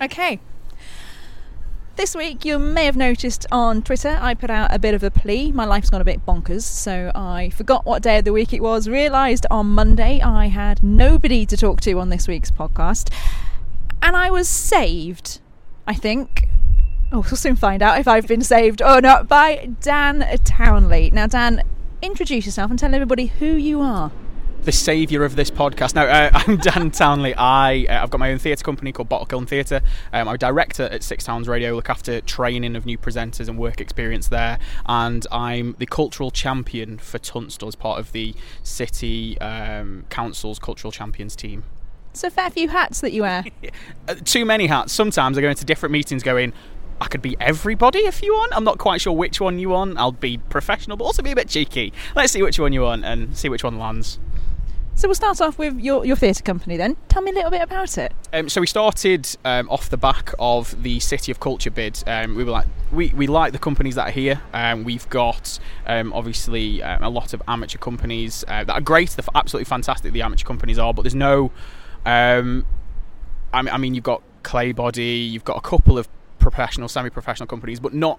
Okay. This week, you may have noticed on Twitter, I put out a bit of a plea. My life's gone a bit bonkers, so I forgot what day of the week it was. Realised on Monday I had nobody to talk to on this week's podcast, and I was saved, I think. Oh, we'll soon find out if I've been saved or not by Dan Townley. Now, Dan, introduce yourself and tell everybody who you are the saviour of this podcast. Now, uh, I'm Dan Townley. I uh, I've got my own theatre company called Bottle Kiln Theatre. Um, I'm a director at Six Towns Radio. Look after training of new presenters and work experience there, and I'm the cultural champion for Tunstall as part of the City um, Council's cultural champions team. It's a fair few hats that you wear. Uh, too many hats. Sometimes I go into different meetings going. I could be everybody if you want. I'm not quite sure which one you want. I'll be professional, but also be a bit cheeky. Let's see which one you want and see which one lands. So we'll start off with your, your theatre company then. Tell me a little bit about it. Um, so we started um, off the back of the City of Culture bid. Um, we were like, we, we like the companies that are here. Um, we've got um, obviously um, a lot of amateur companies uh, that are great. They're absolutely fantastic. The amateur companies are, but there's no. I mean, I mean, you've got Claybody, you've got a couple of professional, semi-professional companies, but not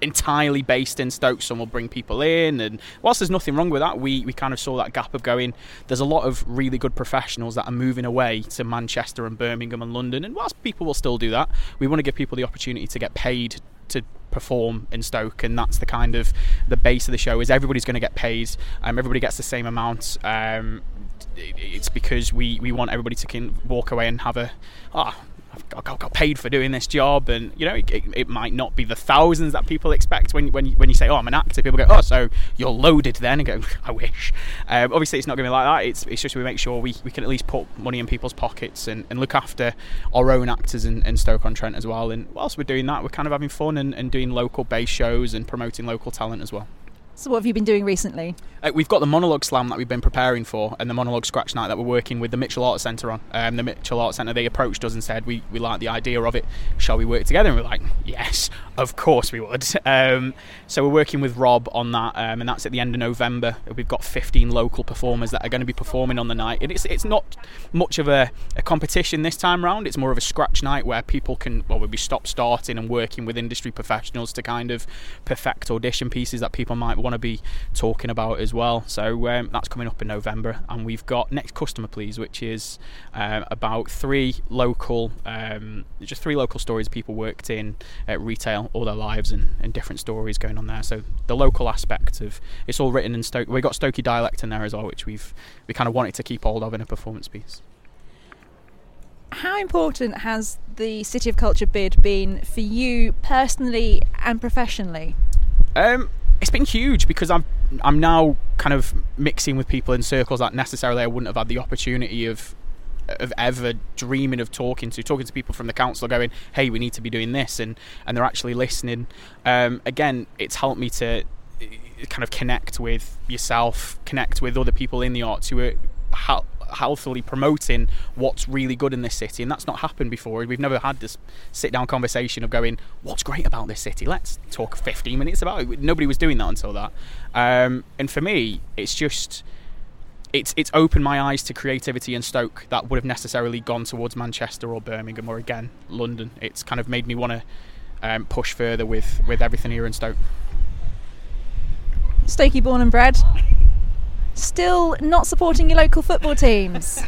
entirely based in Stoke. Some will bring people in, and whilst there's nothing wrong with that, we, we kind of saw that gap of going. There's a lot of really good professionals that are moving away to Manchester and Birmingham and London, and whilst people will still do that, we want to give people the opportunity to get paid to perform in Stoke, and that's the kind of the base of the show. Is everybody's going to get paid? Um, everybody gets the same amount. Um, it's because we, we want everybody to can walk away and have a ah I got, got paid for doing this job, and you know it, it, might not be the thousands that people expect when when you, when you say, "Oh, I'm an actor." People go, "Oh, so you're loaded then?" And go, "I wish." Um, obviously, it's not going to be like that. It's it's just we make sure we, we can at least put money in people's pockets and, and look after our own actors in, Stoke on Trent as well. And whilst we're doing that, we're kind of having fun and, and doing local based shows and promoting local talent as well. So, what have you been doing recently? Uh, we've got the monologue slam that we've been preparing for, and the monologue scratch night that we're working with the Mitchell Arts Centre on. Um, the Mitchell Arts Centre they approached us and said we, we like the idea of it. Shall we work together? And we're like, yes, of course we would. Um, so we're working with Rob on that, um, and that's at the end of November. We've got 15 local performers that are going to be performing on the night. And it's it's not much of a, a competition this time round. It's more of a scratch night where people can well we'll be stop starting and working with industry professionals to kind of perfect audition pieces that people might want to be talking about as well. So um, that's coming up in November, and we've got next customer please, which is um, about three local, um, just three local stories people worked in at retail all their lives and, and different stories going on there. So the local aspect of it's all written in Stoke. We got Stokey dialect in there as well, which we've we kind of wanted to keep hold of in a performance piece. How important has the City of Culture bid been for you personally and professionally? Um, it's been huge because I'm I'm now kind of mixing with people in circles that necessarily I wouldn't have had the opportunity of of ever dreaming of talking to talking to people from the council going hey we need to be doing this and and they're actually listening. Um, again it's helped me to kind of connect with yourself connect with other people in the arts who are healthily promoting what's really good in this city, and that's not happened before. We've never had this sit down conversation of going, "What's great about this city? Let's talk 15 minutes about it." Nobody was doing that until that, um, and for me, it's just it's it's opened my eyes to creativity in Stoke that would have necessarily gone towards Manchester or Birmingham or again London. It's kind of made me want to um, push further with with everything here in Stoke. Stokey born and bred. Still not supporting your local football teams.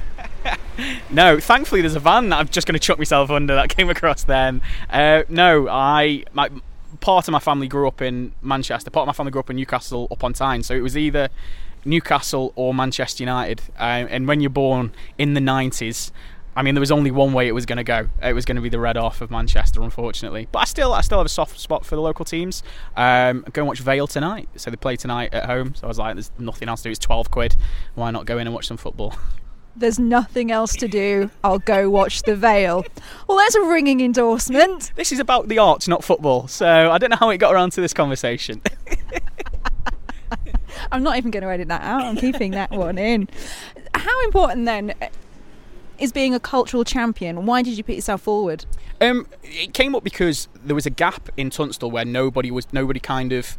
no, thankfully there's a van that I'm just going to chuck myself under that came across then. Uh, no, I my part of my family grew up in Manchester. Part of my family grew up in Newcastle upon Tyne, so it was either Newcastle or Manchester United. Um, and when you're born in the 90s, I mean, there was only one way it was going to go. It was going to be the red off of Manchester, unfortunately. But I still, I still have a soft spot for the local teams. Um, go and watch Vale tonight. So they play tonight at home. So I was like, there's nothing else to do. It's 12 quid. Why not go in and watch some football? There's nothing else to do. I'll go watch the Vale. Well, there's a ringing endorsement. This is about the arts, not football. So I don't know how it got around to this conversation. I'm not even going to edit that out. I'm keeping that one in. How important then is being a cultural champion? Why did you put yourself forward? Um, it came up because there was a gap in Tunstall where nobody was nobody kind of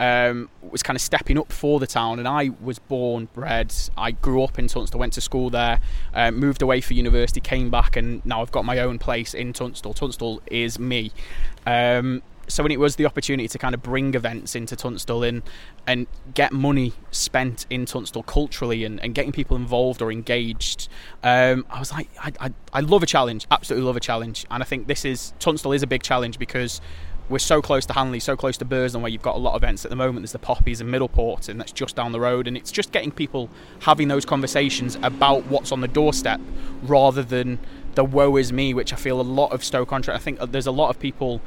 um, was kind of stepping up for the town. And I was born, bred, I grew up in Tunstall, went to school there, uh, moved away for university, came back, and now I've got my own place in Tunstall. Tunstall is me. Um, so when it was the opportunity to kind of bring events into Tunstall and and get money spent in Tunstall culturally and, and getting people involved or engaged, um, I was like, I, I, I love a challenge, absolutely love a challenge, and I think this is Tunstall is a big challenge because we're so close to Hanley, so close to Burslem, where you've got a lot of events at the moment. There's the Poppies in Middleport, and that's just down the road. And it's just getting people having those conversations about what's on the doorstep rather than the woe is me, which I feel a lot of Stoke-on-Trent. I think there's a lot of people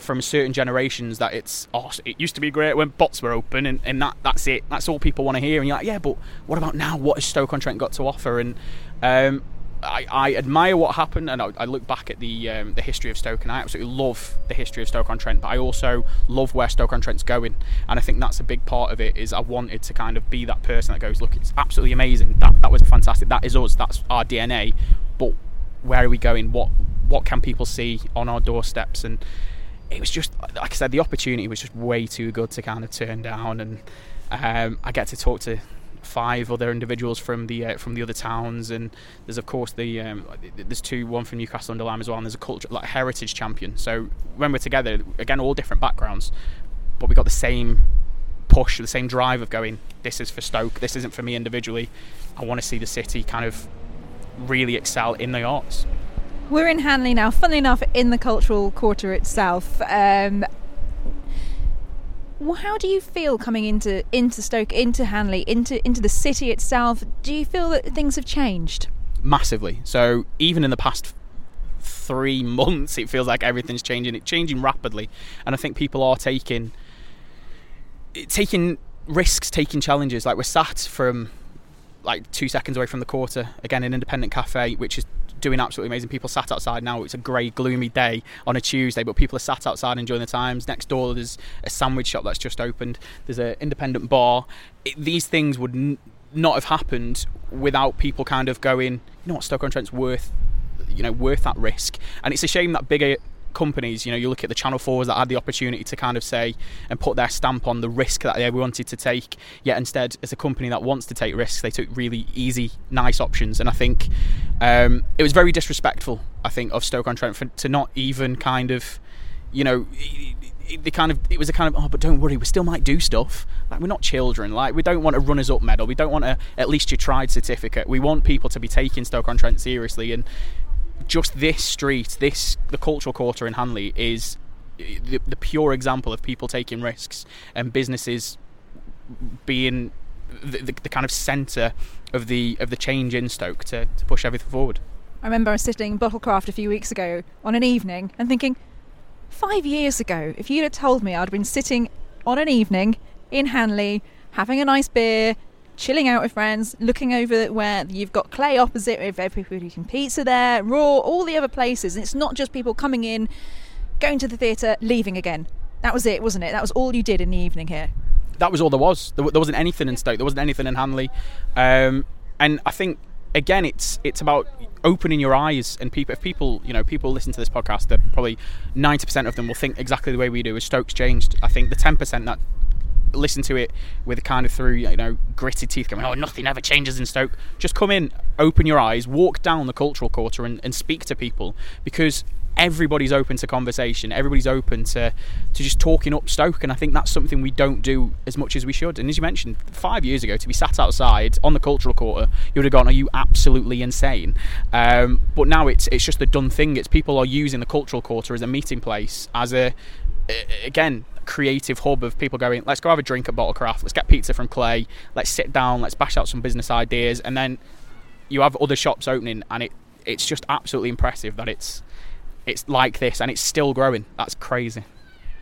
from certain generations that it's oh it used to be great when bots were open and, and that that's it that's all people want to hear and you're like yeah but what about now what has Stoke on Trent got to offer and um, I, I, admire what happened, and I, I look back at the um, the history of Stoke, and I absolutely love the history of Stoke on Trent. But I also love where Stoke on Trent's going, and I think that's a big part of it. Is I wanted to kind of be that person that goes, look, it's absolutely amazing. That that was fantastic. That is us. That's our DNA. But where are we going? What what can people see on our doorsteps? And it was just like I said, the opportunity was just way too good to kind of turn down, and um, I get to talk to five other individuals from the uh, from the other towns, and there's of course the um, there's two, one from Newcastle under Lyme as well, and there's a culture like heritage champion. So when we're together, again, all different backgrounds, but we got the same push, the same drive of going. This is for Stoke. This isn't for me individually. I want to see the city kind of really excel in the arts. We're in Hanley now. Funnily enough, in the cultural quarter itself. Um, how do you feel coming into into Stoke, into Hanley, into into the city itself? Do you feel that things have changed? Massively. So even in the past three months, it feels like everything's changing. It's changing rapidly, and I think people are taking taking risks, taking challenges. Like we're sat from like two seconds away from the quarter again, an independent cafe, which is doing absolutely amazing. People sat outside now. It's a grey, gloomy day on a Tuesday, but people are sat outside enjoying the times. Next door, there's a sandwich shop that's just opened. There's an independent bar. It, these things would n- not have happened without people kind of going, you know what, Stoke-on-Trent's worth, you know, worth that risk. And it's a shame that bigger companies, you know, you look at the Channel 4s that had the opportunity to kind of say and put their stamp on the risk that they wanted to take, yet instead, as a company that wants to take risks, they took really easy, nice options. And I think um, it was very disrespectful, I think, of Stoke on Trent to not even kind of, you know, the kind of it was a kind of oh but don't worry we still might do stuff. Like we're not children. Like we don't want a runners up medal. We don't want a at least you tried certificate. We want people to be taking Stoke on Trent seriously. And just this street, this the cultural quarter in Hanley is the, the pure example of people taking risks and businesses being the, the, the kind of centre of the of the change in Stoke to, to push everything forward. I remember I was sitting in Bottlecraft a few weeks ago on an evening and thinking, five years ago, if you'd have told me I'd been sitting on an evening in Hanley having a nice beer, chilling out with friends, looking over where you've got Clay opposite with everybody eating pizza there, Raw, all the other places. And it's not just people coming in, going to the theatre, leaving again. That was it, wasn't it? That was all you did in the evening here. That was all there was. There, there wasn't anything in Stoke. There wasn't anything in Hanley. Um, and I think again, it's it's about opening your eyes and people. If people, you know, people listen to this podcast, that probably ninety percent of them will think exactly the way we do. As Stoke's changed, I think the ten percent that listen to it with a kind of through you know gritted teeth going oh nothing ever changes in Stoke. Just come in open your eyes walk down the cultural quarter and, and speak to people because everybody's open to conversation. Everybody's open to to just talking up Stoke and I think that's something we don't do as much as we should. And as you mentioned five years ago to be sat outside on the cultural quarter you would have gone are you absolutely insane? Um, but now it's it's just a done thing. It's people are using the cultural quarter as a meeting place as a again creative hub of people going, let's go have a drink at Bottlecraft, let's get pizza from Clay, let's sit down, let's bash out some business ideas, and then you have other shops opening, and it it's just absolutely impressive that it's it's like this and it's still growing. That's crazy.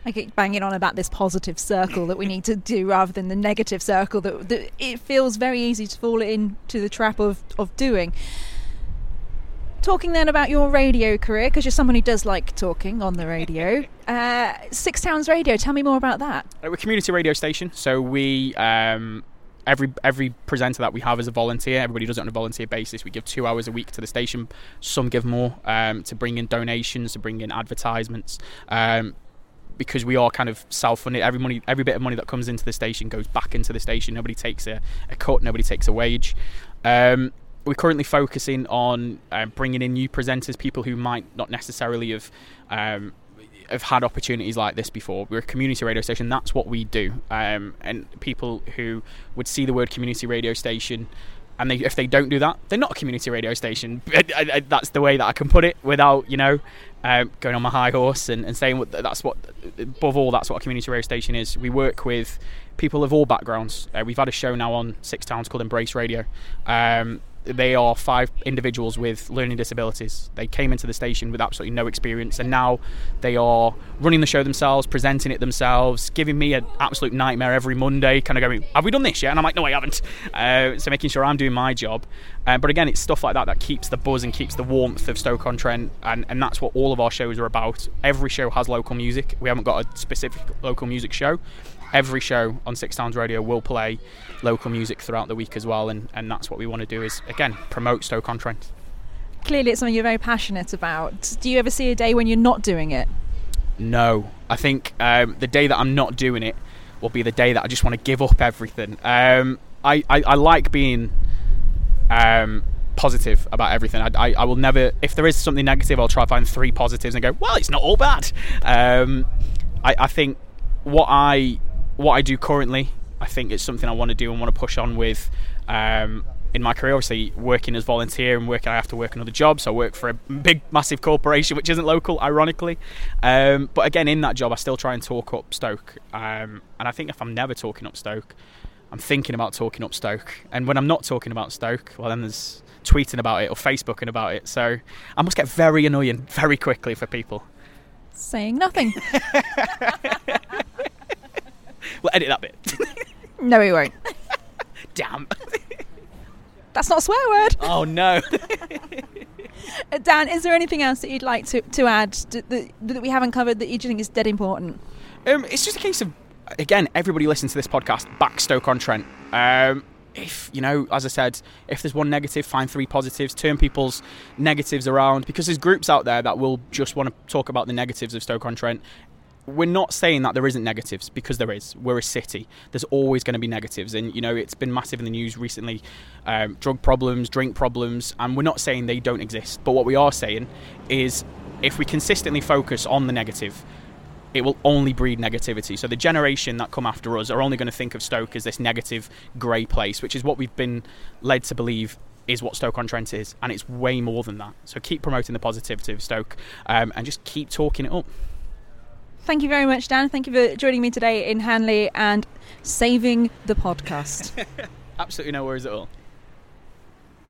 I keep banging on about this positive circle that we need to do rather than the negative circle that, that it feels very easy to fall into the trap of, of doing. Talking then about your radio career, because you're someone who does like talking on the radio. Uh, Six Towns Radio, tell me more about that. Uh, we're a community radio station, so we. Um, every every presenter that we have is a volunteer. Everybody does it on a volunteer basis. We give two hours a week to the station. Some give more um, to bring in donations, to bring in advertisements. Um, because we are kind of self-funded. Every money, every bit of money that comes into the station goes back into the station. Nobody takes a, a cut. Nobody takes a wage. Um, we're currently focusing on uh, bringing in new presenters, people who might not necessarily have um, have had opportunities like this before. We're a community radio station. That's what we do. Um, and people who would see the word community radio station, and they, if they don't do that, they're not a community radio station. that's the way that I can put it without you know um, going on my high horse and, and saying what, that's what above all that's what a community radio station is. We work with people of all backgrounds. Uh, we've had a show now on Six Towns called Embrace Radio. Um, they are five individuals with learning disabilities. They came into the station with absolutely no experience, and now they are running the show themselves, presenting it themselves, giving me an absolute nightmare every Monday. Kind of going, "Have we done this yet?" And I'm like, "No, I haven't." Uh, so making sure I'm doing my job. Uh, but again, it's stuff like that that keeps the buzz and keeps the warmth of Stoke on Trent, and, and that's what all of our shows are about. Every show has local music. We haven't got a specific local music show every show on Six Towns Radio will play local music throughout the week as well, and, and that's what we want to do is again promote Stoke on Trent. Clearly, it's something you're very passionate about. Do you ever see a day when you're not doing it? No, I think um, the day that I'm not doing it will be the day that I just want to give up everything. Um, I, I, I, like being um, positive about everything. I, I, I, will never, if there is something negative, I'll try to find three positives and go, well, it's not all bad. Um, I, I think what I what I do currently, I think it's something I want to do and want to push on with. Um, in my career, obviously working as volunteer and working, I have to work another job. So I work for a big, massive corporation which isn't local, ironically. Um, but again, in that job, I still try and talk up Stoke. Um, and I think if I'm never talking up Stoke, I'm thinking about talking up Stoke. And when I'm not talking about Stoke, well, then there's tweeting about it or Facebooking about it. So I must get very annoying very quickly for people. Saying nothing. We'll edit that bit. no, we won't. Damn. That's not a swear word. Oh no. Uh, Dan, is there anything else that you'd like to, to add that, that we haven't covered that you think is dead important? Um, it's just a case of again, everybody listens to this podcast. Back Stoke on Trent. Um, if you know, as I said, if there's one negative, find three positives. Turn people's negatives around because there's groups out there that will just want to talk about the negatives of Stoke on Trent we're not saying that there isn't negatives because there is. We're a city. There's always going to be negatives, and you know it's been massive in the news recently. Um, drug problems, drink problems, and we're not saying they don't exist. But what we are saying is, if we consistently focus on the negative, it will only breed negativity. So the generation that come after us are only going to think of Stoke as this negative, grey place, which is what we've been led to believe is what Stoke on Trent is, and it's way more than that. So keep promoting the positivity of Stoke, um, and just keep talking it up. Thank you very much, Dan. Thank you for joining me today in Hanley and saving the podcast. Absolutely no worries at all.